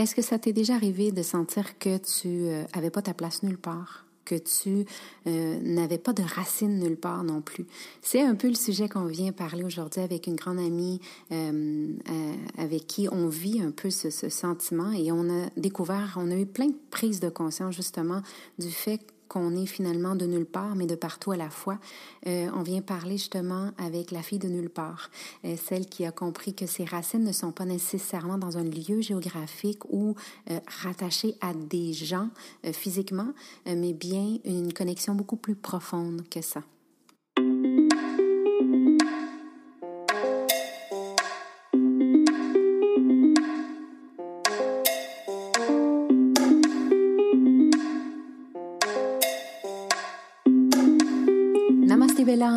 Est-ce que ça t'est déjà arrivé de sentir que tu n'avais euh, pas ta place nulle part? que tu euh, n'avais pas de racines nulle part non plus? C'est un peu le sujet qu'on vient parler aujourd'hui avec une grande amie euh, avec qui on vit un peu ce, ce, sentiment et on a découvert, on a eu plein de prises de conscience justement du fait qu'on est finalement de nulle part, mais de partout à la fois. Euh, on vient parler justement avec la fille de nulle part, euh, celle qui a compris que ses racines ne sont pas nécessairement dans un lieu géographique ou euh, rattachées à des gens physiquement, mais bien une connexion beaucoup plus profonde que ça.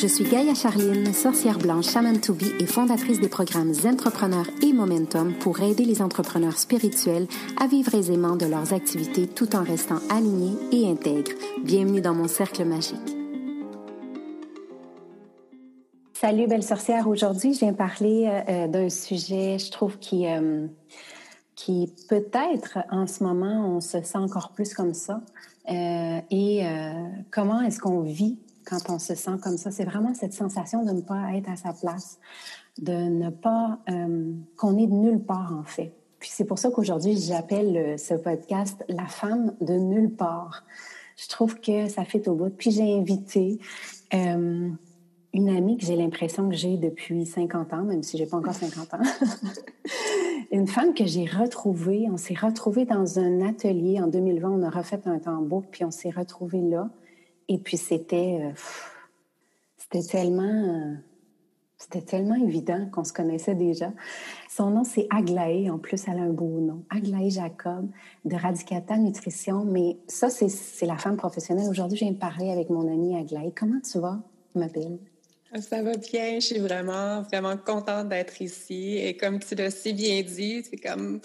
Je suis Gaïa Charline, sorcière blanche, shaman to be et fondatrice des programmes Entrepreneurs et Momentum pour aider les entrepreneurs spirituels à vivre aisément de leurs activités tout en restant alignés et intègres. Bienvenue dans mon cercle magique. Salut belle sorcière, aujourd'hui je viens parler euh, euh, d'un sujet, je trouve, qui, euh, qui peut-être en ce moment on se sent encore plus comme ça. et comment est-ce qu'on vit quand on se sent comme ça. C'est vraiment cette sensation de ne pas être à sa place, de ne pas, euh, qu'on est de nulle part en fait. Puis c'est pour ça qu'aujourd'hui, j'appelle ce podcast La femme de nulle part. Je trouve que ça fait au bout. Puis j'ai invité euh, une amie que j'ai l'impression que j'ai depuis 50 ans, même si j'ai pas encore 50 ans. une femme que j'ai retrouvée. On s'est retrouvés dans un atelier en 2020. On a refait un tambour, puis on s'est retrouvés là. Et puis c'était, euh, c'était tellement, euh, c'était tellement évident qu'on se connaissait déjà. Son nom, c'est Aglaé. En plus, elle a un beau nom. Aglaé Jacob de Radicata Nutrition. Mais ça, c'est la femme professionnelle. Aujourd'hui, je viens de parler avec mon amie Aglaé. Comment tu vas, ma belle? Ça va bien. Je suis vraiment, vraiment contente d'être ici. Et comme tu l'as si bien dit, c'est comme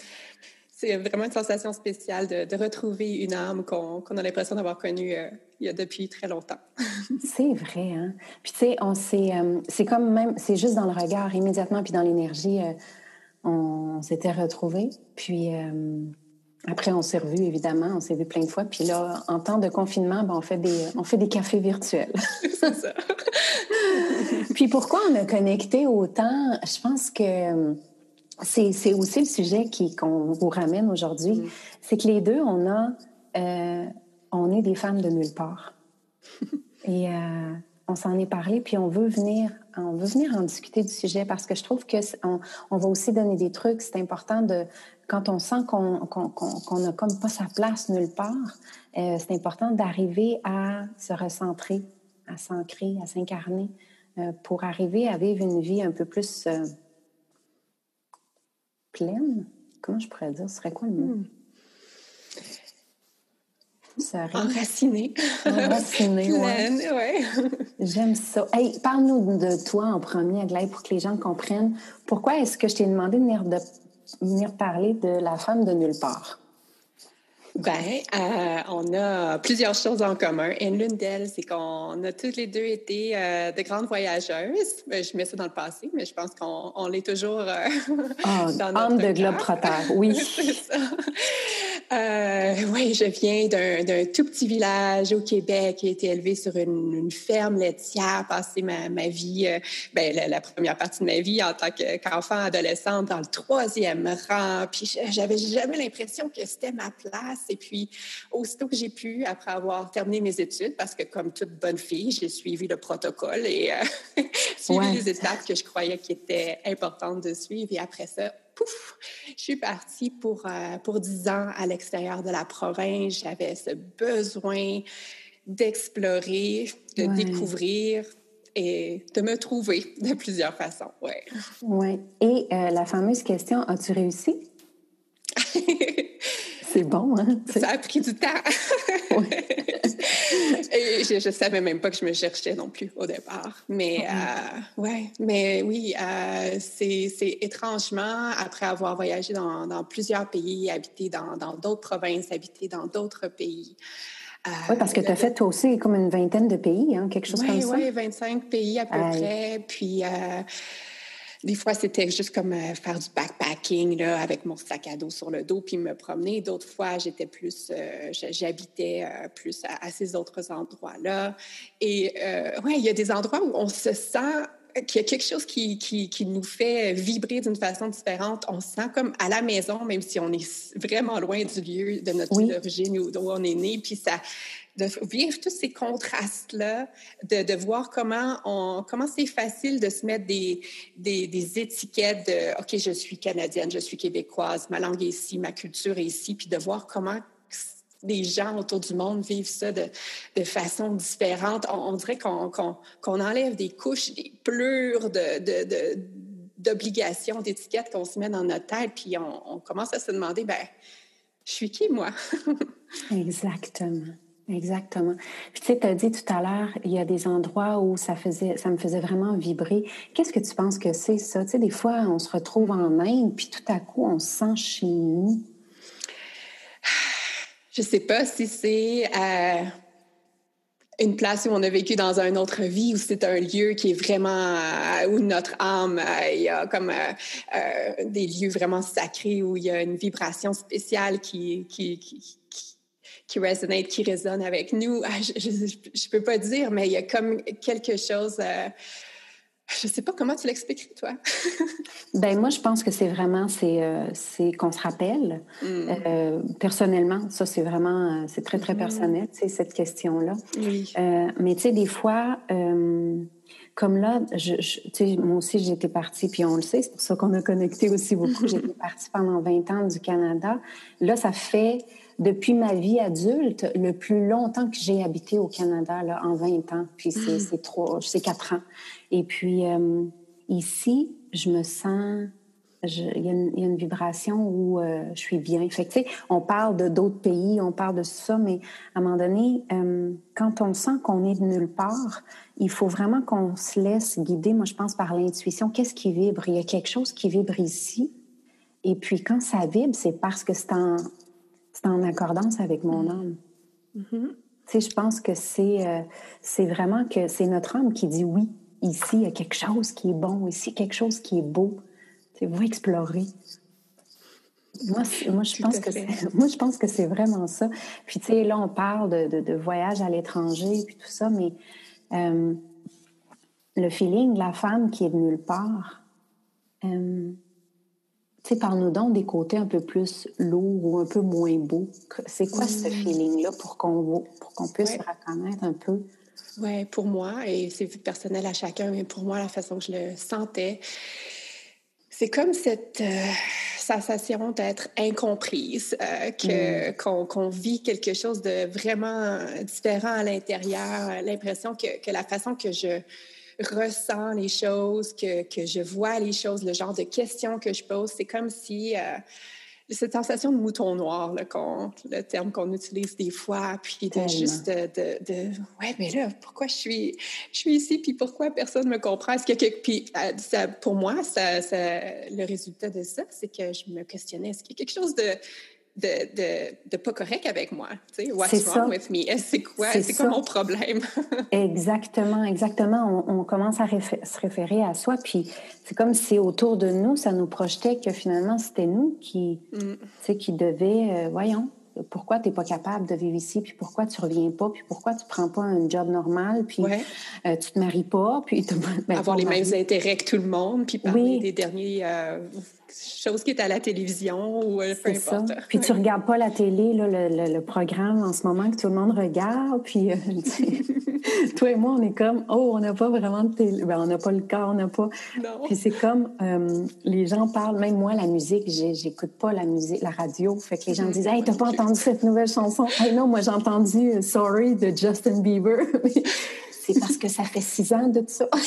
c'est vraiment une sensation spéciale de, retrouver une âme qu'on a l'impression d'avoir connue euh, il y a depuis très longtemps. c'est vrai, hein? Puis tu sais, on euh, c'est comme même, c'est juste dans le regard immédiatement, puis dans l'énergie, euh, on, s'était retrouvés. Puis après, on s'est revus, évidemment, on s'est vus plein de fois. Puis là, en temps de confinement, ben, on, fait des, on fait des cafés virtuels. c'est ça. puis pourquoi on a connecté autant? Je pense que c'est aussi le sujet qu'on vous ramène aujourd'hui. Mm. C'est que les deux, on a, euh, on est des femmes de nulle part. Et euh, on s'en est parlé, puis on veut venir, on veut venir en discuter du sujet parce que je trouve que on, va aussi donner des trucs. C'est important de, quand on sent qu'on qu'on n'a comme pas sa place nulle part, euh, c'est important d'arriver à se recentrer, à s'ancrer, à s'incarner pour arriver à vivre une vie un peu plus pleine. Comment je pourrais dire? Ce serait quoi le mot? Hmm. Enracinée. Enracinée, oui. J'aime ça. Hey, parle-nous de toi en premier, Aglaé, pour que les gens comprennent. Pourquoi est-ce que je t'ai demandé de venir, de venir parler de la femme de nulle part? Ben, euh, on a plusieurs choses en commun. Et l'une d'elles, c'est qu'on a toutes les deux été euh, de grandes voyageuses. Ben, je mets ça dans le passé, mais je pense qu'on l'est toujours euh, oh, dans notre de globe oui. c'est ça. Euh, oui, je viens d'un tout petit village au Québec qui a été élevé sur une, ferme laitière, passé ma, ma vie, euh, ben, la, première partie de ma vie en tant qu'enfant, adolescente, dans le troisième rang. Puis j'avais jamais l'impression que c'était ma place. Et puis, aussitôt que j'ai pu, après avoir terminé mes études, parce que comme toute bonne fille, j'ai suivi le protocole et euh, suivi les étapes que je croyais qui étaient importantes de suivre. Et après ça, pouf, je suis partie pour, euh, pour 10 ans à l'extérieur de la province. J'avais ce besoin d'explorer, de découvrir, et de me trouver de plusieurs façons. Ouais. Ouais. Et euh, la fameuse question, as-tu réussi? C'est bon, hein? Ça a pris du temps. Et je ne savais même pas que je me cherchais non plus au départ. Mais euh, ouais, mais oui, euh, c'est étrangement, après avoir voyagé dans, dans plusieurs pays, habité dans d'autres provinces, habité dans d'autres pays. Euh, oui, parce que tu as fait toi aussi comme une vingtaine de pays, hein, quelque chose comme ça. Oui, 25 pays à peu près. Puis des fois, c'était juste comme euh, faire du backpacking là, avec mon sac à dos sur le dos puis me promener. D'autres fois, j'étais plus, euh, j'habitais euh, plus à, ces autres endroits-là. Et ouais, il y a des endroits où on se sent qu'il y a quelque chose qui, qui, qui nous fait vibrer d'une façon différente. On se sent comme à la maison, même si on est vraiment loin du lieu de notre origine ou d'où on est né. Puis ça, de vivre tous ces contrastes-là, de, de, voir comment on, comment c'est facile de se mettre des, des, étiquettes de OK, je suis canadienne, je suis québécoise, ma langue est ici, ma culture est ici, puis de voir comment des gens autour du monde vivent ça de, de façon différente. On, dirait qu'on qu'on enlève des couches, des pleurs de, de, d'obligations, d'étiquettes qu'on se met dans notre tête, puis on, on commence à se demander, ben, je suis qui, moi? Exactement. Exactement. Puis tu sais, tu as dit tout à l'heure, il y a des endroits où ça faisait, ça me faisait vraiment vibrer. Qu'est-ce que tu penses que c'est ça? Tu sais, des fois, on se retrouve en Inde, puis tout à coup, on se sent chez nous. Je sais pas si c'est euh, une place où on a vécu dans une autre vie, ou c'est un lieu qui est vraiment euh, où notre âme, euh, il y a comme des lieux vraiment sacrés où il y a une vibration spéciale qui, qui résonne, qui résonne avec nous. Ah, je ne peux pas dire, mais il y a comme quelque chose. Euh, je ne sais pas comment tu l'expliques, toi. ben moi, je pense que c'est vraiment c'est euh, qu'on se rappelle mm. euh, personnellement. Ça, c'est vraiment c'est très très mm. personnel, cette question-là. Oui. mais tu sais, des fois. comme là, je, je moi aussi, j'étais partie, puis on le sait, c'est pour ça qu'on a connecté aussi beaucoup. j'étais partie pendant 20 ans du Canada. Là, ça fait depuis ma vie adulte, le plus longtemps que j'ai habité au Canada, là, en 20 ans, puis c'est mm. trois, c'est quatre ans. Et puis euh, ici, je me sens, il y, a une vibration où euh, je suis bien. Fait que, on parle de d'autres pays, on parle de ça, mais à un moment donné, euh, quand on sent qu'on est de nulle part, il faut vraiment qu'on se laisse guider, moi je pense, par l'intuition. Qu'est-ce qui vibre? Il y a quelque chose qui vibre ici. Et puis quand ça vibre, c'est parce que c'est en, c'est en accordance avec mon mm. âme. Mm-hmm. Tu sais, je pense que c'est euh, c'est vraiment que c'est notre âme qui dit oui. Ici, il y a quelque chose qui est bon. Ici, quelque chose qui est beau. Tu sais, explorer. Moi, moi, je pense que moi, je pense que c'est vraiment ça. Puis, tu sais, là, on parle de, de, voyage à l'étranger, puis tout ça, mais euh, le feeling de la femme qui est de nulle part, euh, tu sais, parle-nous donc des côtés un peu plus lourds ou un peu moins beaux. C'est quoi ce hmm. feeling-là pour qu'on pour qu'on puisse reconnaître un peu? Oui, pour moi, et c'est personnel à chacun, mais pour moi, la façon que je le sentais, c'est comme cette euh, sensation d'être incomprise, euh, que, hmm. qu'on, vit quelque chose de vraiment différent à l'intérieur, l'impression que, que la façon que je ressens les choses, que, que, je vois les choses, le genre de questions que je pose. C'est comme si euh, cette sensation de mouton noir, là, le terme qu'on utilise des fois, puis de juste de, de, ouais, mais là, pourquoi je suis, je suis ici, puis pourquoi personne me comprend? Est-ce que, puis euh, ça, pour moi, ça, ça, le résultat de ça, c'est que je me questionnais, est-ce qu'il y a quelque chose de de, de, de, pas correct avec moi. Tu sais, what's wrong with me? C'est quoi, c'est quoi mon problème? exactement, exactement. On, on commence à se référer à soi, puis c'est comme si autour de nous, ça nous projetait que finalement, c'était nous qui, mm. tu sais, qui devaient, euh, voyons, pourquoi tu n'es pas capable de vivre ici, puis pourquoi tu reviens pas, puis pourquoi tu prends pas un job normal, puis euh, tu te maries pas, puis... Ben, Avoir les mêmes intérêts que tout le monde, puis parler des derniers... Euh, chose qui est à la télévision ou euh, peu importe. Ça. Puis tu regardes pas la télé, là, le, le, programme en ce moment que tout le monde regarde, puis euh, toi et moi, on est comme, oh, on n'a pas vraiment de télé, ben, on n'a pas le corps, on n'a pas... Non. Puis c'est comme, euh, les gens parlent, même moi, la musique, j'écoute pas la musique, la radio, fait que les gens disent, hey, t'as pas entendu cette nouvelle chanson? Hey, non, moi, j'ai entendu Sorry de Justin Bieber. c'est parce que ça fait six ans de ça.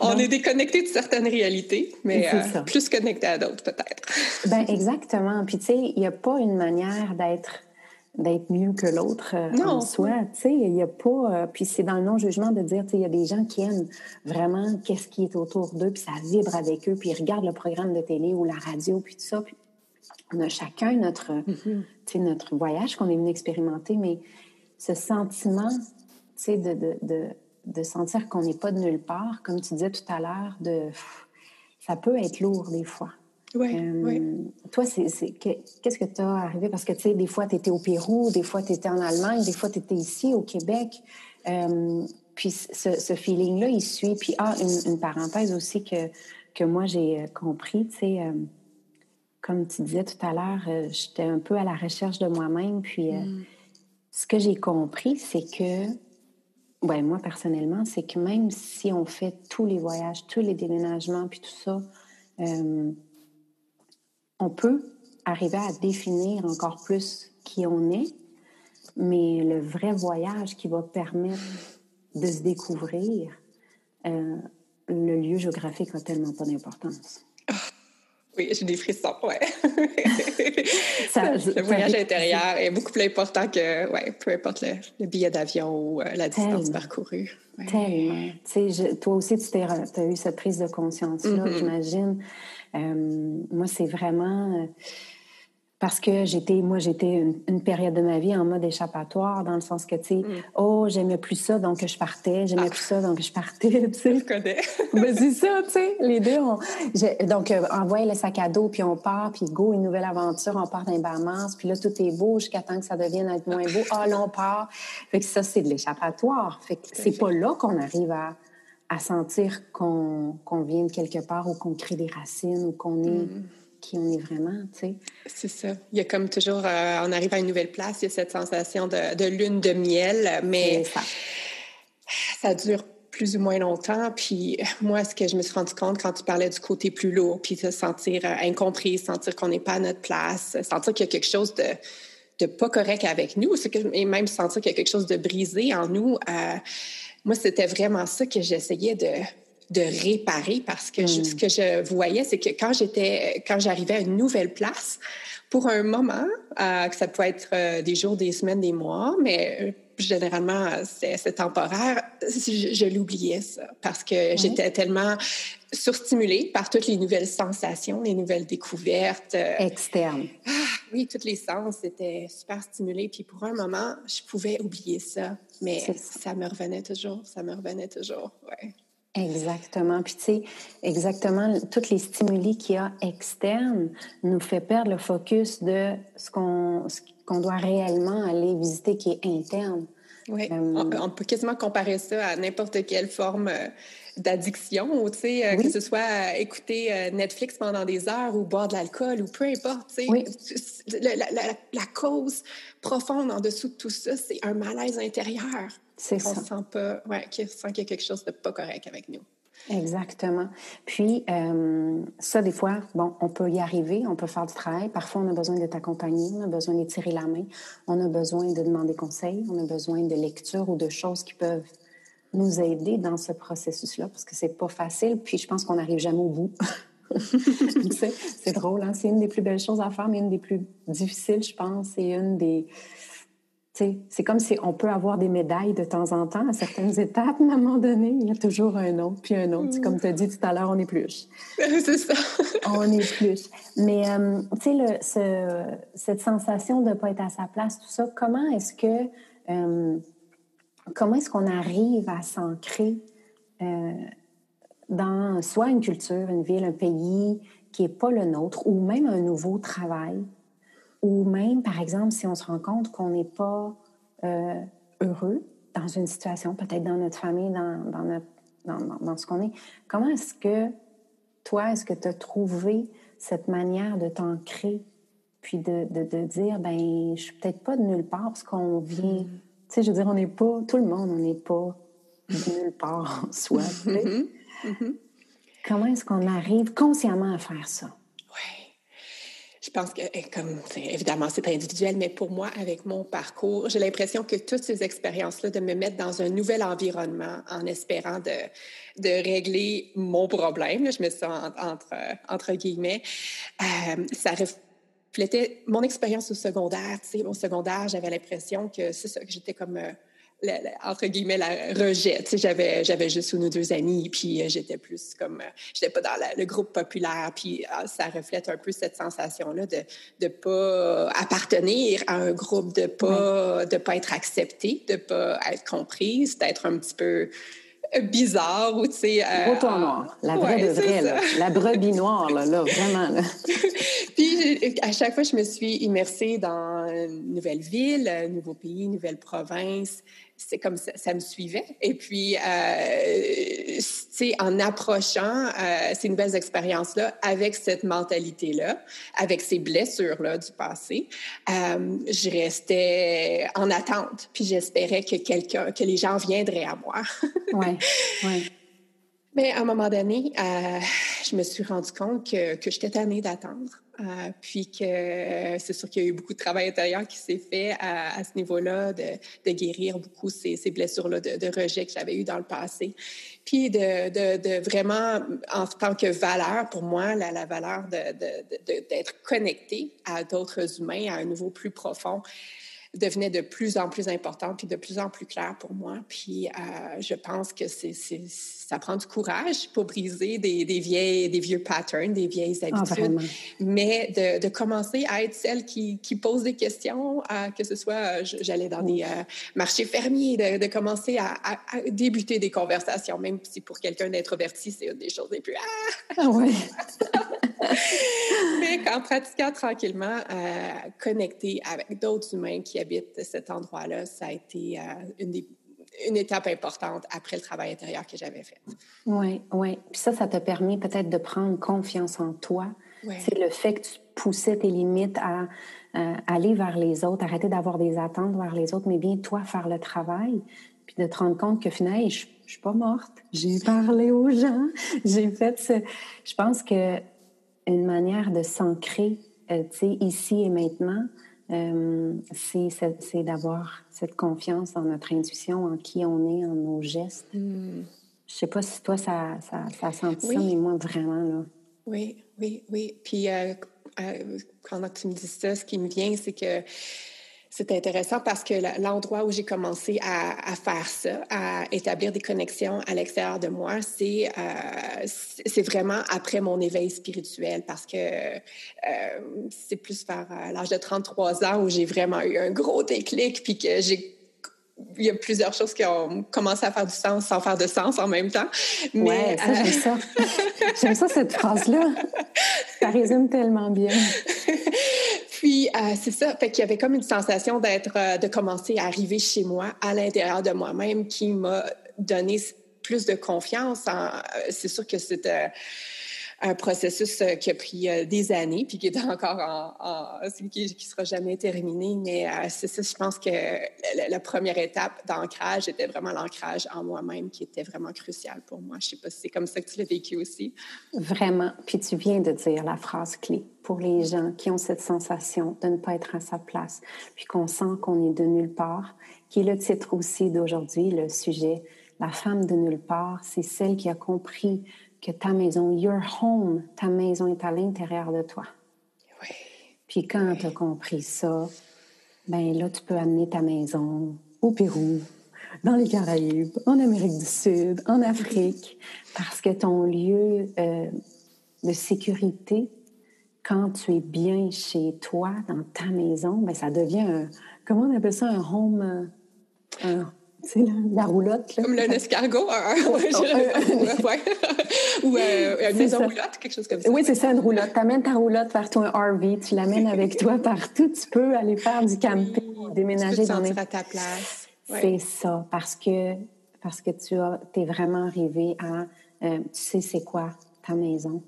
On est déconnecté de certaines réalités, mais euh, plus connecté à d'autres, peut-être. ben exactement. Puis, tu sais, il n'y a pas une manière d'être d'être mieux que l'autre euh, en soi. Tu sais, il n'y a pas... Euh, puis c'est dans le non-jugement de dire, tu sais, il y a des gens qui aiment vraiment qu'est-ce qui est autour d'eux, puis ça vibre avec eux, puis ils regardent le programme de télé ou la radio, puis tout ça. Puis on a chacun notre, mm-hmm. notre voyage qu'on est venu expérimenter, mais ce sentiment, tu sais, de, de, de, de sentir qu'on n'est pas de nulle part, comme tu disais tout à l'heure, de... Ça peut être lourd des fois. Oui, Toi, c'est, qu'est-ce que tu as arrivé? Parce que, tu sais, des fois, tu étais au Pérou, des fois, tu étais en Allemagne, des fois, tu étais ici, au Québec. puis ce, feeling-là, il suit. Puis, ah, une, parenthèse aussi que, que moi, j'ai euh, compris, tu sais, comme tu disais tout à l'heure, euh, j'étais un peu à la recherche de moi-même. Puis, euh, mm. ce que j'ai compris, c'est que, ouais, moi, personnellement, c'est que même si on fait tous les voyages, tous les déménagements, puis tout ça, on peut arriver à définir encore plus qui on est, mais le vrai voyage qui va permettre de se découvrir, euh, le lieu géographique n'a tellement pas d'importance. Oui, j'ai des frissons, ouais. le voyage intérieur est beaucoup plus important que, ouais, peu importe le, billet d'avion ou euh, la distance parcourue. Tellement. Toi aussi, tu as eu cette prise de conscience-là, mm-hmm. j'imagine. Euh, moi, c'est vraiment euh, parce que j'étais, moi, j'étais une, période de ma vie en mode échappatoire, dans le sens que, tu sais, mm. oh, j'aimais plus ça, donc je partais, j'aimais ah. plus ça, donc je partais, tu sais. Je connais. ben, c'est ça, tu sais, les deux, on, donc, euh, envoie le sac à dos, puis on part, puis go, une nouvelle aventure, on part d'un Bahamas, puis là, tout est beau jusqu'à temps que ça devienne être moins beau. Ah, là, on part. Fait que ça, c'est de l'échappatoire. Fait que c'est pas là qu'on arrive à à sentir qu'on vient de quelque part ou qu'on crée des racines ou qu'on est mm. Qui on est vraiment, tu sais. C'est ça. Il y a comme toujours, euh, on arrive à une nouvelle place, il y a cette sensation de, de lune de miel, mais ça. ça dure plus ou moins longtemps. Puis moi, ce que je me suis rendu compte quand tu parlais du côté plus lourd, puis de se sentir euh, incompris, sentir qu'on n'est pas à notre place, sentir qu'il y a quelque chose de, de pas correct avec nous, et même sentir qu'il y a quelque chose de brisé en nous. Euh, moi, c'était vraiment ça que j'essayais de, de réparer parce que ce mm. que je voyais, c'est que quand j'étais, quand j'arrivais à une nouvelle place, pour un moment, euh, que ça peut être euh, des jours, des semaines, des mois, mais euh, généralement, c'est temporaire, je, l'oubliais ça parce que j'étais tellement surstimulée par toutes les nouvelles sensations, les nouvelles découvertes. Externes. Ah, oui, tous les sens étaient super stimulés. Puis pour un moment, je pouvais oublier ça. Mais ça. me revenait toujours, ça me revenait toujours, ouais. Exactement. Puis tu sais, exactement, tous les stimuli qu'il y a externes nous fait perdre le focus de ce qu'on qu'on doit réellement aller visiter qui est interne. Oui, euh, on, peut quasiment comparer ça à n'importe quelle forme euh, d'addiction, tu sais, euh, que ce soit écouter Netflix pendant des heures ou boire de l'alcool ou peu importe, tu sais. La, cause profonde en dessous de tout ça, c'est un malaise intérieur. C'est ça. On sent pas, ouais, qu'il sent qu'il y a quelque chose de pas correct avec nous. Exactement. Puis, euh, ça, des fois, bon, on peut y arriver, on peut faire du travail. Parfois, on a besoin de t'accompagner, on a besoin de tirer la main, on a besoin de demander conseil, on a besoin de lecture ou de choses qui peuvent nous aider dans ce processus-là, parce que c'est pas facile. Puis, je pense qu'on n'arrive jamais au bout. c'est drôle, hein? c'est une des plus belles choses à faire, mais une des plus difficiles, je pense. C'est une des c'est comme si on peut avoir des médailles de temps en temps à certaines étapes, mais à un moment donné, il y a toujours un autre, puis un autre. Comme tu as dit tout à l'heure, on est plus. C'est ça. on est plus. Mais, euh, tu sais, cette sensation de ne pas être à sa place, tout ça, comment est-ce que, euh, comment est-ce qu'on arrive à s'ancrer euh, dans soit une culture, une ville, un pays qui n'est pas le nôtre, ou même un nouveau travail? Ou même, par exemple, si on se rend compte qu'on n'est pas euh, heureux dans une situation, peut-être dans notre famille, dans, dans, notre, dans, dans ce qu'on est, comment est-ce que toi, est-ce que tu as trouvé cette manière de t'ancrer, puis de, de, de, dire, ben, je suis peut-être pas de nulle part parce qu'on vient. Mm-hmm. Tu sais, je veux dire, on n'est pas, tout le monde, on n'est pas de nulle part en soi. Pense que, eh, comme évidemment, c'est individuel, mais pour moi, avec mon parcours, j'ai l'impression que toutes ces expériences-là, de me mettre dans un nouvel environnement en espérant de, de régler mon problème, je mets ça entre, entre guillemets, euh, ça reflétait mon expérience au secondaire. Au secondaire, j'avais l'impression que c'est ça, que j'étais comme. Euh, entre guillemets, la rejet. Tu sais, j'avais, j'avais juste une ou deux amis, puis euh, j'étais plus comme, euh, j'étais pas dans le groupe populaire, puis ah, ça reflète un peu cette sensation-là de ne pas appartenir à un groupe, de pas, de pas être acceptée, de pas être comprise, d'être un petit peu bizarre ou tu sais euh, noir la vraie de vraie la brebis noire là, là vraiment puis à chaque fois je me suis immersée dans une nouvelle ville un nouveau pays une nouvelle province c'est comme ça, ça me suivait. Et puis, euh, sais, en approchant euh, ces nouvelles expériences-là avec cette mentalité-là, avec ces blessures-là du passé, euh, je restais en attente. Puis j'espérais que quelqu'un, que les gens viendraient à moi. ouais, ouais. Mais à un moment donné, euh, je me suis rendu compte que, que j'étais tannée d'attendre. Euh, puis que euh, c'est sûr qu'il y a eu beaucoup de travail intérieur qui s'est fait à, à ce niveau-là, de, de, guérir beaucoup ces, ces blessures-là de, de, rejet que j'avais eues dans le passé. Puis de, de, vraiment, en tant que valeur, pour moi, la, la valeur d'être connecté à d'autres humains à un niveau plus profond devenait de plus en plus importante puis de plus en plus claire pour moi. Puis euh, je pense que c'est, ça prend du courage pour briser des, des, vieilles, des vieux patterns, des vieilles ah, habitudes. mais de, de, commencer à être celle qui, qui pose des questions, à, que ce soit, j'allais dans des euh, marchés fermiers, de, de commencer à, à, débuter des conversations, même si pour quelqu'un d'introverti, c'est une des choses les plus... Ah, ah ouais. mais qu'en pratiquant tranquillement, euh, connecter avec d'autres humains qui habitent cet endroit-là, ça a été euh, une, une étape importante après le travail intérieur que j'avais fait. Oui, oui. Puis ça, ça t'a permis peut-être de prendre confiance en toi. C'est le fait que tu poussais tes limites à euh, aller vers les autres, arrêter d'avoir des attentes vers les autres, mais bien toi faire le travail, puis de te rendre compte que finalement, je, je suis pas morte. J'ai parlé aux gens. J'ai fait ce. Je pense que une manière de s'ancrer, euh, tu sais, ici et maintenant, euh, c'est d'avoir cette confiance en notre intuition, en qui on est, en nos gestes. Mm. Je sais pas si toi, ça, ça, ça a senti ça, mais moi, vraiment, là. Oui, oui, oui. Puis, euh, euh, quand tu me dis ça, ce qui me vient, c'est que c'est intéressant parce que l'endroit où j'ai commencé à, faire ça, à établir des connexions à l'extérieur de moi, c'est euh, c'est vraiment après mon éveil spirituel parce que euh, c'est plus vers euh, l'âge de 33 ans où j'ai vraiment eu un gros déclic puis que j'ai il y a plusieurs choses qui ont commencé à faire du sens sans faire de sens en même temps. Mais, ça, j'aime ça. j'aime ça, cette phrase-là. Ça résume tellement bien. Puis, euh, c'est ça, fait qu'il y avait comme une sensation d'être, euh, de commencer à arriver chez moi, à l'intérieur de moi-même, qui m'a donné plus de confiance. Euh, c'est sûr que c'était un processus euh, qui a pris euh, des années, puis qui est encore en, qui, sera jamais terminé. Mais euh, c'est ça, je pense que la, première étape d'ancrage était vraiment l'ancrage en moi-même, qui était vraiment crucial pour moi. Je sais pas si c'est comme ça que tu l'as vécu aussi. Vraiment. Puis tu viens de dire la phrase clé pour les gens qui ont cette sensation de ne pas être à sa place, puis qu'on sent qu'on est de nulle part, qui est le titre aussi d'aujourd'hui, le sujet. La femme de nulle part, c'est celle qui a compris que ta maison, your home, ta maison est à l'intérieur de toi. Oui. Puis quand tu as compris ça, ben là, tu peux amener ta maison au Pérou, dans les Caraïbes, en Amérique du Sud, en Afrique, parce que ton lieu euh, de sécurité, quand tu es bien chez toi, dans ta maison, ben ça devient un, comment on appelle ça, un home, euh, c'est la, roulotte. Comme le escargot. Ou euh, une maison roulotte, quelque chose comme ça. Oui, c'est ça, une roulotte. Tu amènes ta roulotte vers ton RV, tu l'amènes avec toi partout. Tu peux aller faire du camping, déménager tu peux dans les... à ta place. C'est ça, parce que, parce que tu es vraiment arrivé à... Euh, tu sais c'est quoi ta maison?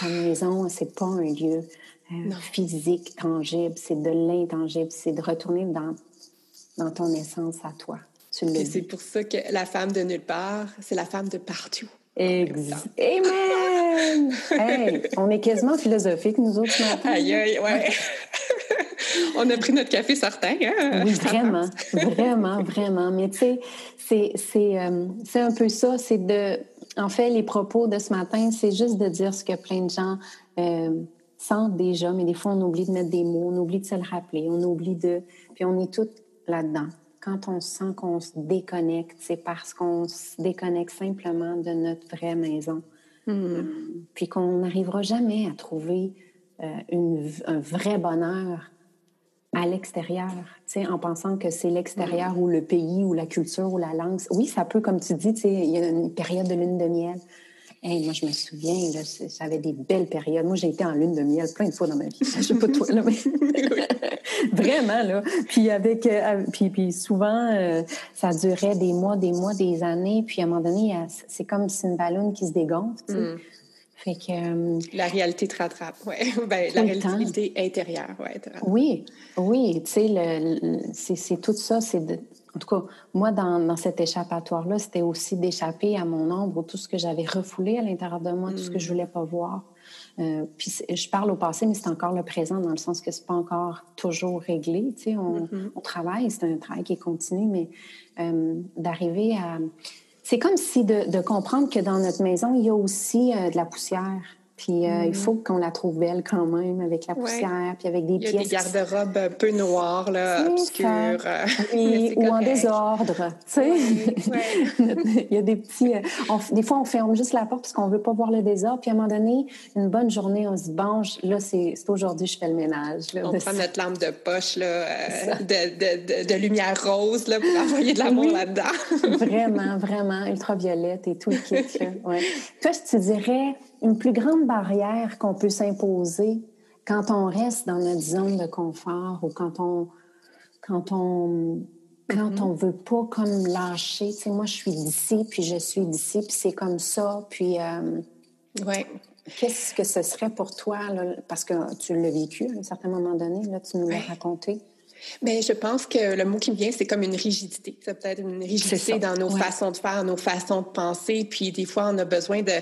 Ta maison, c'est pas un lieu euh, physique, tangible, c'est de l'intangible, c'est de retourner dans, dans ton essence à toi. C'est pour ça que la femme de nulle part, c'est la femme de partout. Exact. Amen! semaine! Hey, on est quasiment philosophique, nous autres, ce matin. Aïe, aïe, ouais. on a pris notre café certain, hein? Oui, vraiment, vraiment, vraiment. Mais tu sais, c'est, c'est, euh, c'est un peu ça, c'est de... En fait, les propos de ce matin, c'est juste de dire ce que plein de gens euh, sentent déjà, mais des fois, on oublie de mettre des mots, on oublie de se le rappeler, on oublie de... Puis on est toutes là-dedans quand on sent qu'on se déconnecte, c'est parce qu'on se déconnecte simplement de notre vraie maison. Hmm. Euh, puis qu'on n'arrivera jamais à trouver euh, un vrai bonheur à l'extérieur, en pensant que c'est l'extérieur hmm. ou le pays ou la culture ou la langue. Oui, ça peut, comme tu dis, il y a une période de lune de miel moi, je me souviens, là, ça avait des belles périodes. Moi, j'ai été en lune de miel plein de fois dans ma vie. Je sais pas toi, là, mais vraiment, là. Puis, avec, euh, puis, puis souvent, euh, ça durait des mois, des mois, des années. Puis, à un moment donné, c'est comme si une ballonne qui se dégonfle, tu sais. Mm. Fait que, euh, la réalité te rattrape, oui. ben, la réalité intérieure, ouais. Oui, oui, tu sais, c'est tout ça, c'est en tout cas, moi, dans, cet échappatoire-là, c'était aussi d'échapper à mon ombre, tout ce que j'avais refoulé à l'intérieur de moi, tout ce que je mm. voulais pas voir. Euh, puis je parle au passé, mais c'est encore le présent dans le sens que c'est pas encore toujours réglé. Tu sais, on, mm-hmm. travaille, c'est un travail qui continue, mais euh, d'arriver à... C'est comme si de, comprendre que dans notre maison, il y a aussi euh, de la poussière. Puis euh, il mm. faut qu'on la trouve belle quand même, avec la poussière, puis avec des pièces. Il y a des garde-robes un peu noires, là, obscures. Oui, ou en désordre, tu sais. il y a des petits... Euh, des fois, on ferme juste la porte parce qu'on veut pas voir le désordre. Puis à un moment donné, une bonne journée, on se dit, bon, là, c'est aujourd'hui, je fais le ménage. Là, on prend notre lampe de poche, là, euh, de, de, de, lumière rose, là, pour envoyer de l'amour là-dedans. vraiment, vraiment, ultraviolette et tout le kit, Ouais. Toi, je te dirais une plus grande barrière qu'on peut s'imposer quand on reste dans notre zone de confort ou quand on quand on quand mm-hmm. on veut pas comme lâcher. Tu sais, moi, je suis d'ici, puis je suis d'ici, puis c'est comme ça. Puis, euh, ouais. qu'est-ce que ce serait pour toi, là, parce que tu l'as vécu à un certain moment donné, là, tu nous l'as raconté. Bien, je pense que le mot qui me vient, c'est comme une rigidité. C'est peut-être une rigidité dans nos façons de faire, nos façons de penser. Puis des fois, on a besoin de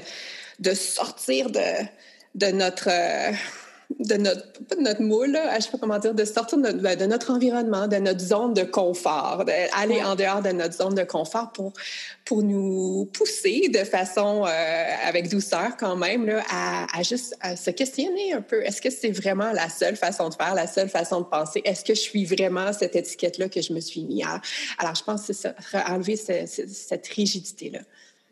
de sortir de, de notre... Euh, de notre, pas de notre moule, là, je sais pas comment dire, de sortir de notre, ben, de notre environnement, de notre zone de confort, d'aller en dehors de notre zone de confort pour, pour nous pousser de façon, euh, avec douceur quand même, là, à, à juste à se questionner un peu. Est-ce que c'est vraiment la seule façon de faire, la seule façon de penser? Est-ce que je suis vraiment cette étiquette-là que je me suis mis à? Alors, je pense que c'est ça, enlever cette, cette rigidité-là.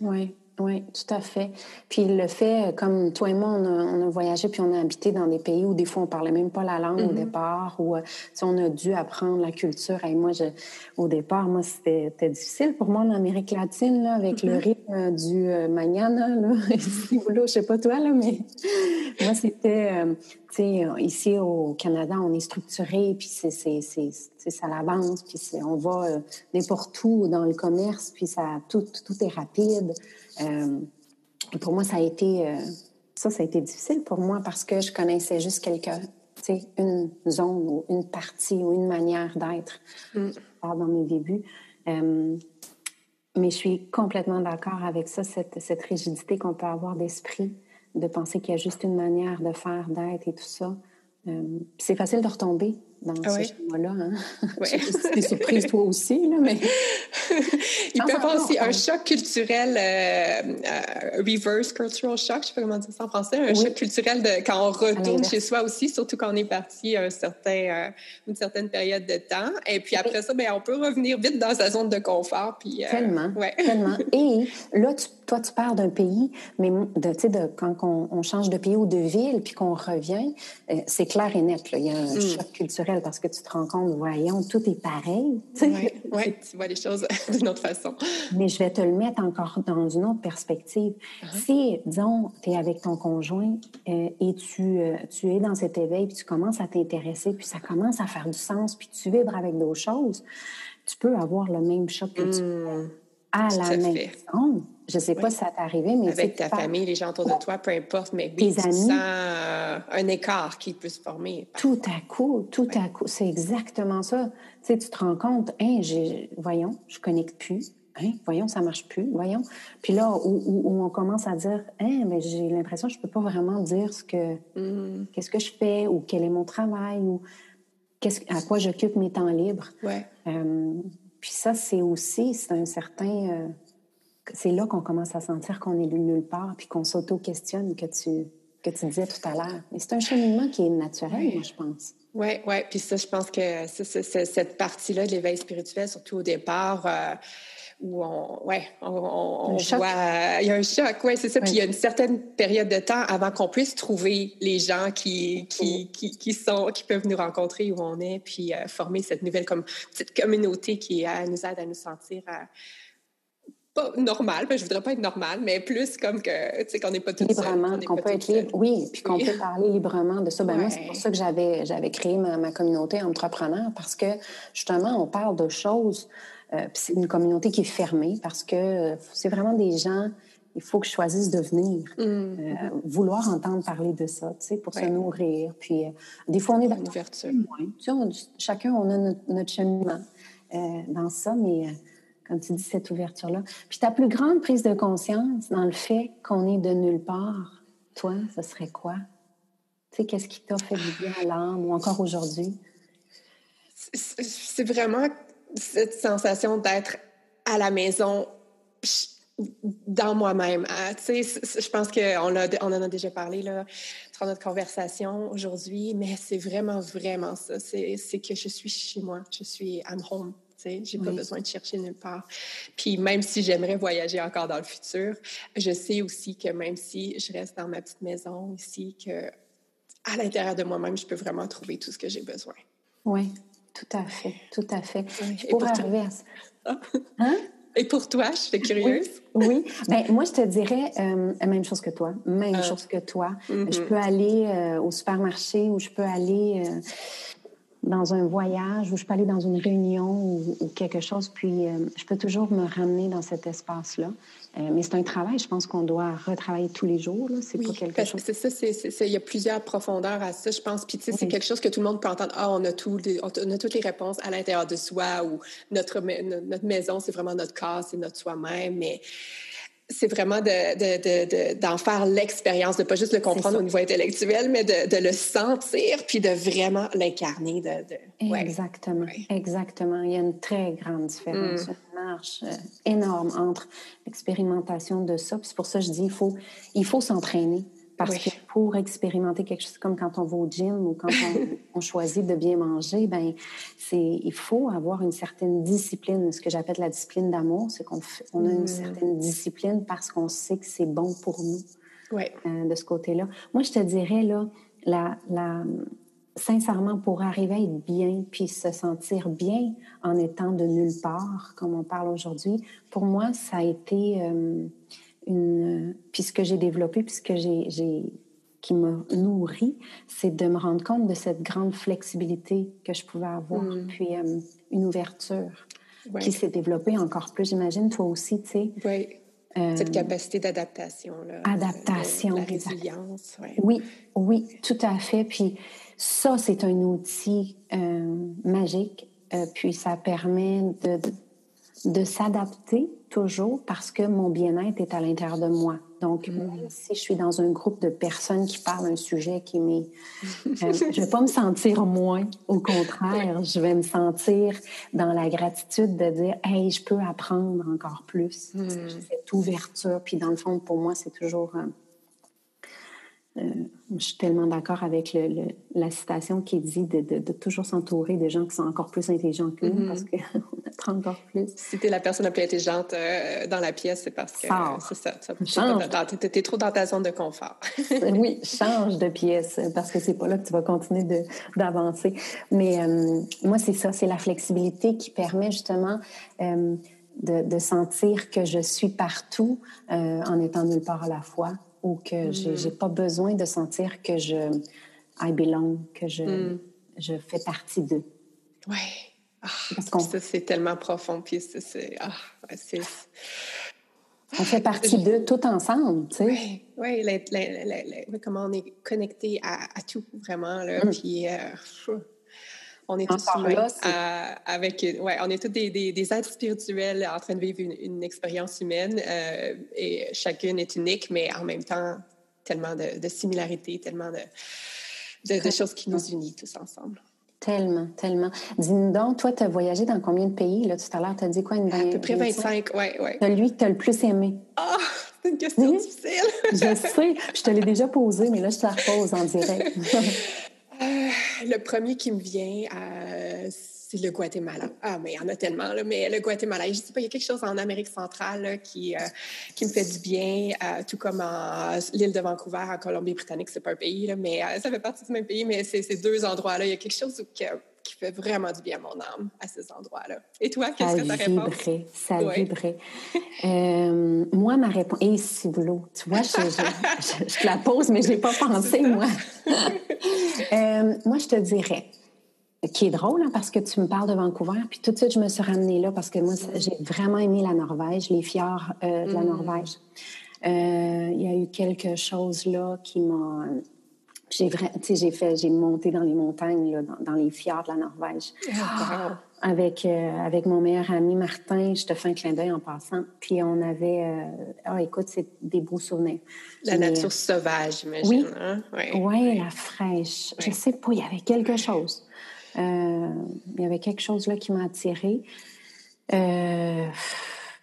Oui. Oui, tout à fait. Puis le fait, comme toi et moi, on a, voyagé puis on a habité dans des pays où des fois on parlait même pas la langue au mm-hmm. départ, où euh, on a dû apprendre la culture. Et moi, je, au départ, moi, c'était difficile pour moi en Amérique latine, là, avec le mm-hmm. rythme du euh, mañana, là, je sais pas toi, là, mais moi, c'était, euh, ici au Canada, on est structuré, puis c'est, ça l'avance, puis on va n'importe où dans le commerce, puis ça, tout, tout est rapide. Euh, pour moi, ça a été euh, ça, ça a été difficile pour moi parce que je connaissais juste quelqu'un, une zone ou une partie ou une manière d'être mm. dans mes débuts. Euh, mais je suis complètement d'accord avec ça, cette, cette rigidité qu'on peut avoir d'esprit, de penser qu'il y a juste une manière de faire, d'être et tout ça. c'est facile de retomber dans ah ce schéma-là. Hein? Ouais. surprise, toi aussi, là, mais... Il peut y avoir aussi un choc culturel, euh, euh, reverse cultural shock, je sais pas comment dire ça en français, un choc culturel de, quand on retourne chez soi aussi, surtout quand on est parti un certain, euh, une certaine période de temps. Et puis après ça, ben, on peut revenir vite dans sa zone de confort. Puis, tellement, tellement. Et là, toi, tu pars d'un pays, mais de, de, quand on, change de pays ou de ville, puis qu'on revient, c'est clair et net. Là. Il y a un mm. choc culturel parce que tu te rends compte, voyons, tout est pareil. Oui, ouais, tu vois les choses d'une autre façon. Mais je vais te le mettre encore dans une autre perspective. Uh-huh. Si, disons, tu es avec ton conjoint euh, et tu, euh, tu es dans cet éveil, puis tu commences à t'intéresser, puis ça commence à faire du sens, puis tu vibres avec d'autres choses, tu peux avoir le même choc tu mmh. à la maison. Je ne sais pas si ça t'est arrivé, mais... Avec ta famille, les gens autour de toi, peu importe, mais oui, Tes amis, euh, un écart qui peut se former. Tout à coup, tout à coup, c'est exactement ça. Tu sais, tu te rends compte, hein, voyons, je connecte plus. hein, voyons, ça marche plus, voyons. Puis là, où, on commence à dire, hein, mais j'ai l'impression que je peux pas vraiment dire ce que, mm. qu'est-ce que je fais ou quel est mon travail ou à quoi j'occupe mes temps libres. Ouais. Euh, puis ça, c'est aussi, c'est un certain, euh, c'est là qu'on commence à sentir qu'on est nulle part, puis qu'on s'auto-questionne, que tu, que tu disais tout à l'heure. Et c'est un cheminement qui est naturel, moi, je pense. Oui, oui. Puis ça, je pense que cette partie-là de l'éveil spirituel, surtout au départ, euh, où on, ouais, on, on, voit, il y a un choc, oui, c'est ça. Puis il y a une certaine période de temps avant qu'on puisse trouver les gens qui, qui, qui, qui, sont, qui peuvent nous rencontrer où on est, puis euh, former cette nouvelle comme petite communauté qui euh, nous aide à nous sentir pas normal, ben, je voudrais pas être normal, mais plus comme que, tu sais, qu'on n'est pas tout Librement, qu'on peut être libre, oui, puis qu'on peut parler librement de ça. Ben, moi, c'est pour ça que j'avais, j'avais créé ma, ma, communauté entrepreneur, parce que, justement, on parle de choses, euh, puis c'est une communauté qui est fermée, parce que euh, c'est vraiment des gens, il faut que je choisisse de venir, mm. euh, vouloir entendre parler de ça, tu sais, pour se nourrir. Puis, des fois, on est dans l'ouverture. Tu sais, chacun, on a notre, notre cheminement dans ça, mais quand tu dis cette ouverture-là. Puis ta plus grande prise de conscience dans le fait qu'on est de nulle part, toi, ce serait quoi? Tu sais, qu'est-ce qui t'a fait du bien à l'âme ou encore aujourd'hui? C'est vraiment cette sensation d'être à la maison dans moi-même. Ah, tu sais, je pense qu'on on en a déjà parlé là, dans notre conversation aujourd'hui, mais c'est vraiment, vraiment ça. C'est que je suis chez moi. Je suis I'm home. J'ai pas besoin de chercher nulle part. Puis même si j'aimerais voyager encore dans le futur, je sais aussi que même si je reste dans ma petite maison ici, que à l'intérieur de moi-même, je peux vraiment trouver tout ce que j'ai besoin. Oui, tout à fait, tout à fait. Et pour arriver à. Ah. Hein? Et pour toi, je suis curieuse. Oui, Ben, moi, je te dirais euh, la même chose que toi. Même ah. chose que toi. Je mm-hmm. peux aller euh, au supermarché ou je peux aller euh, dans un voyage ou je peux aller dans une réunion ou, quelque chose, puis euh, je peux toujours me ramener dans cet espace-là. Euh, mais c'est un travail, je pense qu'on doit retravailler tous les jours. C'est pas quelque chose. C'est ça, il y a plusieurs profondeurs à ça, je pense. Puis tu sais, c'est quelque chose que tout le monde peut entendre. Ah, on a tout, on a toutes les réponses à l'intérieur de soi ou notre notre maison, c'est vraiment notre corps, c'est notre soi-même. Mais c'est vraiment d'en de, de, faire l'expérience, de pas juste le comprendre au niveau intellectuel, mais de, le sentir, puis de vraiment l'incarner. De, Exactement, exactement. Il y a une très grande différence, mm. une marche euh, énorme entre l'expérimentation de ça. C'est pour ça que je dis, il faut, il faut s'entraîner. Parce que pour expérimenter quelque chose comme quand on va au gym ou quand on, choisit de bien manger, ben c'est il faut avoir une certaine discipline. Ce que j'appelle la discipline d'amour, c'est qu'on on a une mm. certaine discipline parce qu'on sait que c'est bon pour nous. Euh, de ce côté-là. Moi, je te dirais là, la, la, sincèrement, pour arriver à être bien puis se sentir bien en étant de nulle part, comme on parle aujourd'hui, pour moi, ça a été euh, une, puis ce que j'ai développé, puis ce que j'ai, qui me nourrit, c'est de me rendre compte de cette grande flexibilité que je pouvais avoir, mm. puis euh, une ouverture qui s'est développée encore plus, j'imagine, toi aussi, tu sais. Oui. Euh, cette capacité d'adaptation. Là, adaptation. la résilience. Oui, oui, tout à fait. Puis ça, c'est un outil euh, magique. puis ça permet de, de s'adapter toujours parce que mon bien-être est à l'intérieur de moi. Donc, mm. si je suis dans un groupe de personnes qui parlent d'un sujet qui m'est... Euh, je ne vais pas me sentir moins. Au contraire, je vais me sentir dans la gratitude de dire, hey, je peux apprendre encore plus. Mm. Cette ouverture. Puis, dans le fond, pour moi, c'est toujours... Euh, je suis tellement d'accord avec le, la citation qui dit de, de, toujours s'entourer de gens qui sont encore plus intelligents que nous mm-hmm. parce qu'on apprend encore plus. Si tu es la personne la plus intelligente euh, dans la pièce, c'est parce que c'est ça. Tu es, trop dans ta zone de confort. oui, change de pièce parce que c'est pas là que tu vas continuer d'avancer. Mais euh, moi, c'est ça, c'est la flexibilité qui permet justement de, de, sentir que je suis partout en étant nulle part à la fois ou que je n'ai mm. pas besoin de sentir que je I belong, que je, mm. je fais partie d'eux. Oui. Ah, ça, c'est tellement profond. Puis c'est. Ah, on fait partie d'eux tout ensemble, tu sais. Oui, oui comment on est connecté à, tout, vraiment. Là, mm. Puis, euh, On est tous humains. avec, ouais, on est tous des, des, êtres spirituels en train de vivre une, expérience humaine euh, et chacune est unique, mais en même temps, tellement de, similarités, tellement de, de, choses qui nous unissent tous ensemble. Tellement, tellement. Dis-nous donc, toi, tu as voyagé dans combien de pays? Là, tout à l'heure, tu as dit quoi? Une à peu près 25, oui, oui. Lui que tu as le plus aimé. Ah, c'est une question difficile. je sais, je te l'ai déjà posée, mais là, je te la repose en direct. Euh, le premier qui me vient, euh, c'est le Guatemala. Ah, mais il y en a tellement, là, mais le Guatemala, je ne sais pas, il y a quelque chose en Amérique centrale qui, euh, qui me fait du bien, tout comme l'île de Vancouver, en Colombie-Britannique, c'est pas un pays, là, mais ça fait partie du même pays, mais c'est ces deux endroits-là, il y a quelque chose qui, qui fait vraiment du bien à mon âme à ces endroits-là. Et toi, qu'est-ce que ta réponse? Ça vibrait. Euh, moi, ma réponse... Et si boulot, tu vois, je, je, la pose, mais je n'ai pas pensé, moi. euh, moi, je te dirais, qui est drôle, hein, parce que tu me parles de Vancouver, puis tout de suite, je me suis ramenée là, parce que moi, j'ai vraiment aimé la Norvège, les fjords euh, de la mm. Norvège. Euh, il y a eu quelque chose là qui m'a j'ai j'ai fait, j'ai monté dans les montagnes, là, dans, les fjords de la Norvège. Ah, avec, euh, avec mon meilleur ami Martin, je te fais un clin d'œil en passant. Puis on avait, euh, ah, écoute, c'est des beaux souvenirs. La nature sauvage, j'imagine. Oui, hein? ouais, la fraîche. Je sais pas, il y avait quelque chose. Euh, il y avait quelque chose là qui m'a attirée.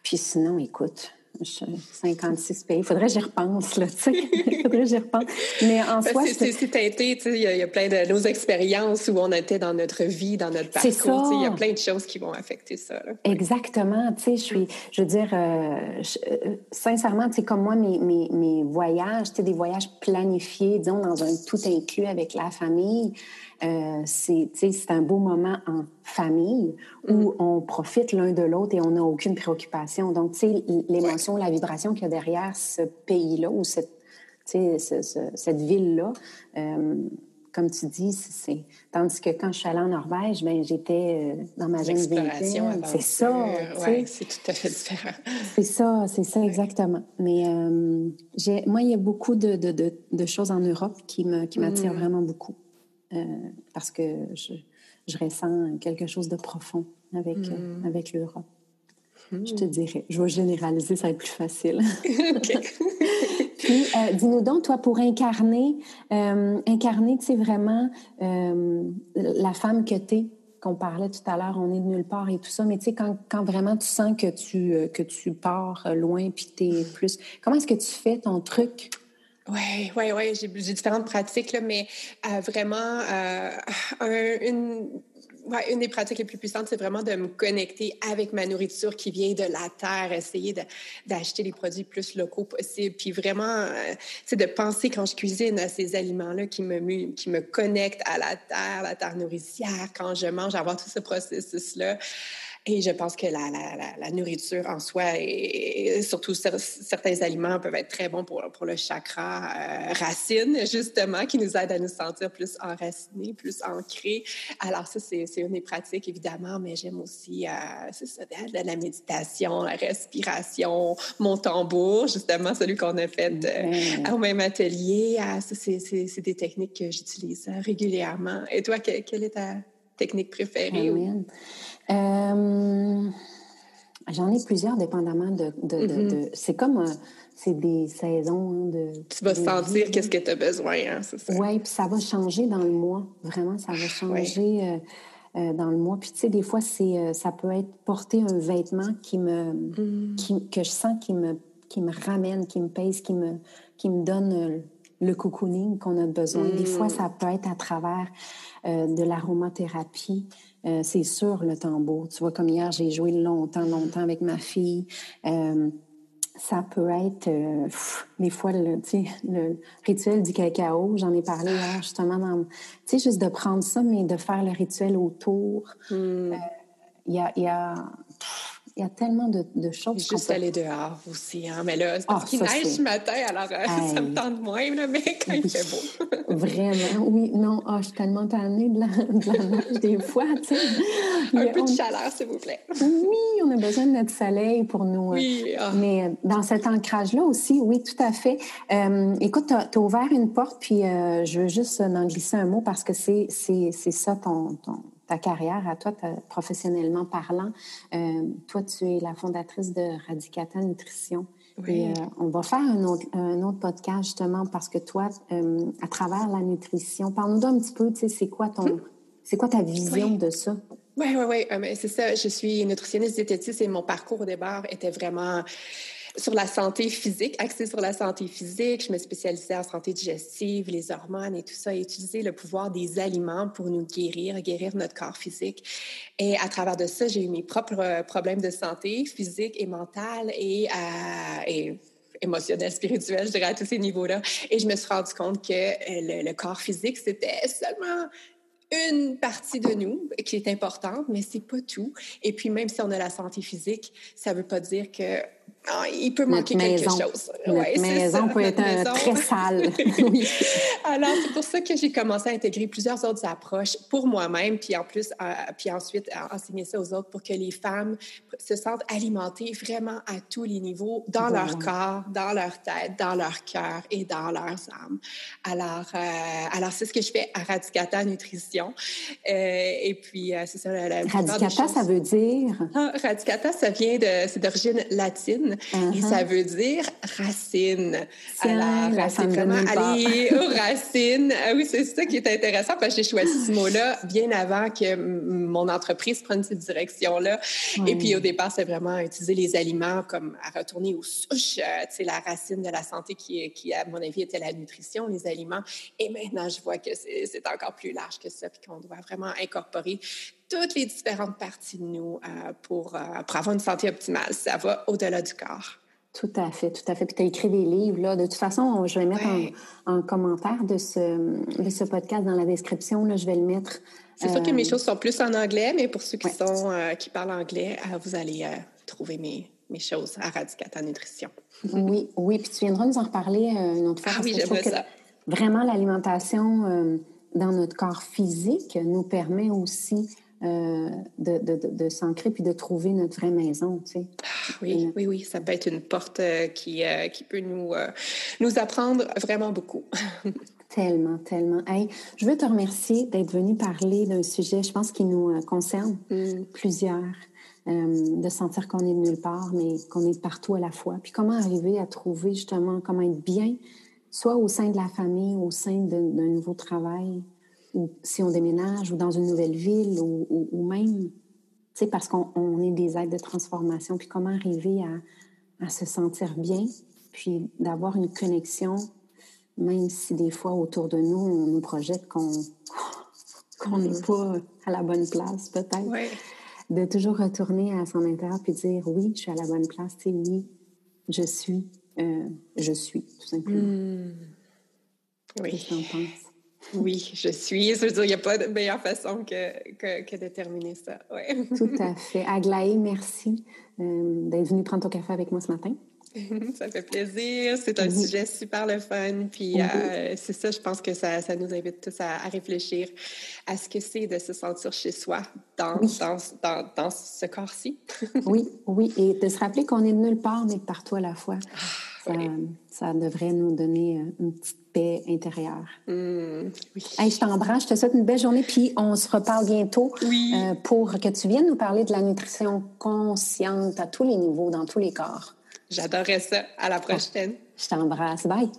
puis sinon, écoute, 56 pays. Il faudrait que j'y repense, là, tu sais. Il faudrait que j'y repense. Mais en soi... C'est teinté, tu sais, il y, a plein de nos expériences où on était dans notre vie, dans notre parcours. Il y a plein de choses qui vont affecter ça. Exactement. Tu sais, je suis... Je veux dire, euh, euh, sincèrement, tu sais, comme moi, mes, mes, mes voyages, tu sais, des voyages planifiés, disons, dans un tout inclus avec la famille, euh, c'est un beau moment en famille où mm. on profite l'un de l'autre et on n'a aucune préoccupation. Donc, tu sais, l'émotion, la vibration qu'il y a derrière ce pays-là ou cette, cette ville-là, euh, comme tu dis, c'est tandis que quand je suis allée en Norvège, ben j'étais euh, dans ma jeune vingtaine. C'est ça. C'est tout à fait différent. C'est ça, c'est ça exactement. Mais euh, moi, il y a beaucoup de, de, de, choses en Europe qui me qui m'attirent mm. vraiment beaucoup. Euh, parce que je, je, ressens quelque chose de profond avec, euh, hmm. avec l'Europe. Je te hmm. dirais. Je vais généraliser, ça va être plus facile. Puis, euh, dis-nous donc, toi, pour incarner, incarner, tu sais, vraiment la femme que tu es, qu'on parlait tout à l'heure, on est de nulle part et tout ça, mais tu sais, quand, quand, vraiment tu sens que tu, que tu pars loin puis que tu es plus... Comment est-ce que tu fais ton truc oui, oui, oui. J'ai différentes pratiques, là, mais euh, vraiment, euh, une, des pratiques les plus puissantes, c'est vraiment de me connecter avec ma nourriture qui vient de la terre, essayer d'acheter les produits plus locaux possibles, puis vraiment, c'est euh, de penser quand je cuisine à ces aliments-là qui me, qui me connectent à la terre, la terre nourricière, quand je mange, avoir tout ce processus-là. Et je pense que la, la, la, nourriture en soi, et surtout certains aliments peuvent être très bons pour, pour le chakra euh, racine, justement, qui nous aide à nous sentir plus enracinés, plus ancrés. Alors ça, c'est une des pratiques, évidemment, mais j'aime aussi euh, ça, de la méditation, la respiration, mon tambour, justement, celui qu'on a fait euh, au même atelier. Ah, ça, c'est des techniques que j'utilise régulièrement. Et toi, quelle est ta technique préférée? Euh, j'en ai plusieurs, dépendamment de. Mm-hmm. c'est comme. Euh, c'est des saisons hein, de. Tu vas sentir qu'est-ce que tu as besoin, hein, c'est ça? Oui, puis ça va changer dans le mois. Vraiment, ça va changer euh, dans le mois. Puis, tu sais, des fois, c'est, ça peut être porter un vêtement qui me. Mm. Qui, que je sens qui me, qui me ramène, qui me pèse, qui me, qui me donne le cocooning qu'on a besoin. Des fois, mm. ça peut être à travers de l'aromathérapie. Euh, c'est sûr, le tambour. Tu vois, comme hier, j'ai joué longtemps, longtemps avec ma fille. Euh, ça peut être, euh, des fois, le, le rituel du cacao. J'en ai parlé hier, justement, dans, tu sais, juste de prendre ça, mais de faire le rituel autour. Hmm. Il y a, y a il y a tellement de, de choses. Juste aller dehors aussi, hein? Mais là, c'est parce ah, qu'il neige ce matin, alors euh, ça me tente moins, là, mais quand il fait beau. Vraiment, oui. Non, oh, je suis tellement tannée de la, de la neige des fois, tu sais. Un peu de chaleur, s'il vous plaît. oui, on a besoin de notre soleil pour nous. Euh, oui. Ah. Mais euh, dans cet ancrage-là aussi, oui, tout à fait. écoute, tu as, ouvert une porte, puis je veux juste en glisser un mot parce que c'est ça ton, ton ta carrière à toi, professionnellement parlant. Euh, toi, tu es la fondatrice de Radicata Nutrition. Et euh, on va faire un autre, un autre, podcast justement parce que toi, à travers la nutrition, parle-nous d'un petit peu, tu sais, c'est quoi ton, hum. c'est quoi ta vision de ça? Oui, oui, oui. c'est ça. Je suis nutritionniste diététiste et mon parcours au départ était vraiment sur la santé physique, axé sur la santé physique. Je me spécialisais en santé digestive, les hormones et tout ça, et utiliser le pouvoir des aliments pour nous guérir, guérir notre corps physique. Et à travers de ça, j'ai eu mes propres euh, problèmes de santé physique et mentale et, euh, et émotionnel, spirituel, je dirais, à tous ces niveaux-là. Et je me suis rendu compte que euh, le, le corps physique, c'était seulement une partie de nous qui est importante, mais c'est pas tout. Et puis, même si on a la santé physique, ça veut pas dire que ah, il peut manquer quelque chose. Notre maison peut être très sale. Alors, c'est pour ça que j'ai commencé à intégrer plusieurs autres approches pour moi-même, puis en plus, euh, puis ensuite enseigner ça aux autres pour que les femmes se sentent alimentées vraiment à tous les niveaux, dans leur corps, dans leur tête, dans leur cœur et dans leurs âmes. Alors, euh, alors c'est ce que je fais à Radicata Nutrition. Euh, et puis, c'est ça. La, Radicata, ça veut dire? Ah, radicata, ça vient de, c'est d'origine latine et ça uh-huh. veut dire racine. Alors, c'est vraiment aller aux racines? Ah oui, c'est ça qui est intéressant parce que j'ai choisi ce mot-là bien avant que mon entreprise prenne cette direction-là. Et puis, au départ, c'est vraiment utiliser les aliments comme à retourner aux souches, euh, tu sais, la racine de la santé qui, qui, à mon avis, était la nutrition, les aliments. Et maintenant, je vois que c'est encore plus large que ça, puis qu'on doit vraiment incorporer toutes les différentes parties de nous euh, pour, euh, pour, avoir une santé optimale. Ça va au-delà du corps. Tout à fait, tout à fait. Puis tu as écrit des livres, là. De toute façon, je vais mettre un, commentaire de ce, de ce podcast dans la description. Là. Je vais le mettre. C'est sûr que mes euh, choses sont plus en anglais, mais pour ceux qui, sont, qui parlent anglais, vous allez trouver mes, mes choses à Radicata Nutrition. oui, oui. Puis tu viendras nous en reparler une autre fois. Ah oui, j'aimerais ça. Vraiment, l'alimentation dans notre corps physique nous permet aussi euh, de, de, de, s'ancrer puis de trouver notre vraie maison, tu sais. Ah, oui, oui, oui, ça peut être une porte euh, qui, euh, qui peut nous, nous apprendre vraiment beaucoup. tellement, tellement. Hey, je veux te remercier d'être venu parler d'un sujet, je pense, qui nous concerne mm. plusieurs. de sentir qu'on est de nulle part, mais qu'on est partout à la fois. Puis comment arriver à trouver justement comment être bien, soit au sein de la famille, au sein d'un nouveau travail, ou si on déménage ou dans une nouvelle ville ou, ou, même, tu sais, parce qu'on est des aides de transformation, puis comment arriver à, à se sentir bien, puis d'avoir une connexion, même si des fois autour de nous, on nous projette qu'on qu'on n'est mm. pas à la bonne place, peut-être. De toujours retourner à son intérieur puis dire oui, je suis à la bonne place, tu sais, oui, je suis, euh, je suis, tout simplement. Mm. Oui. Qu'est-ce que tu en penses? Oui, je suis. Je veux dire, il n'y a pas de meilleure façon que, que, que de terminer ça. Ouais. Tout à fait. Aglaé, merci euh, d'être venu prendre ton café avec moi ce matin. ça fait plaisir. C'est un sujet super le fun. Puis euh, c'est ça, je pense que ça, ça nous invite tous à, réfléchir à ce que c'est de se sentir chez soi dans, dans, dans, dans, ce corps-ci. oui, oui. Et de se rappeler qu'on est de nulle part, mais partout à la fois. Ça, ça devrait nous donner euh, une petite paix intérieure. Mmh, je t'embrasse, je te souhaite une belle journée, puis on se reparle bientôt euh, pour que tu viennes nous parler de la nutrition consciente à tous les niveaux, dans tous les corps. J'adorerais ça. À la prochaine. Je t'embrasse. Bye.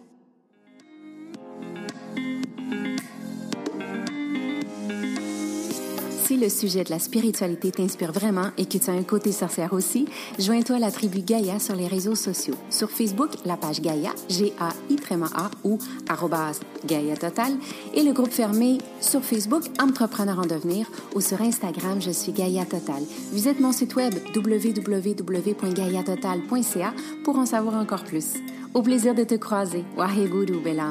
Le sujet de la spiritualité t'inspire vraiment et que tu as un côté sorcière aussi, joins-toi à la tribu Gaïa sur les réseaux sociaux. Sur Facebook, la page Gaïa, G-A-I-A ou arrobas Gaïa Total, et le groupe fermé sur Facebook Entrepreneur en devenir ou sur Instagram, je suis Gaïa Total. Visite mon site web www.gaïatotal.ca pour en savoir encore plus. Au plaisir de te croiser. Waheguru, belle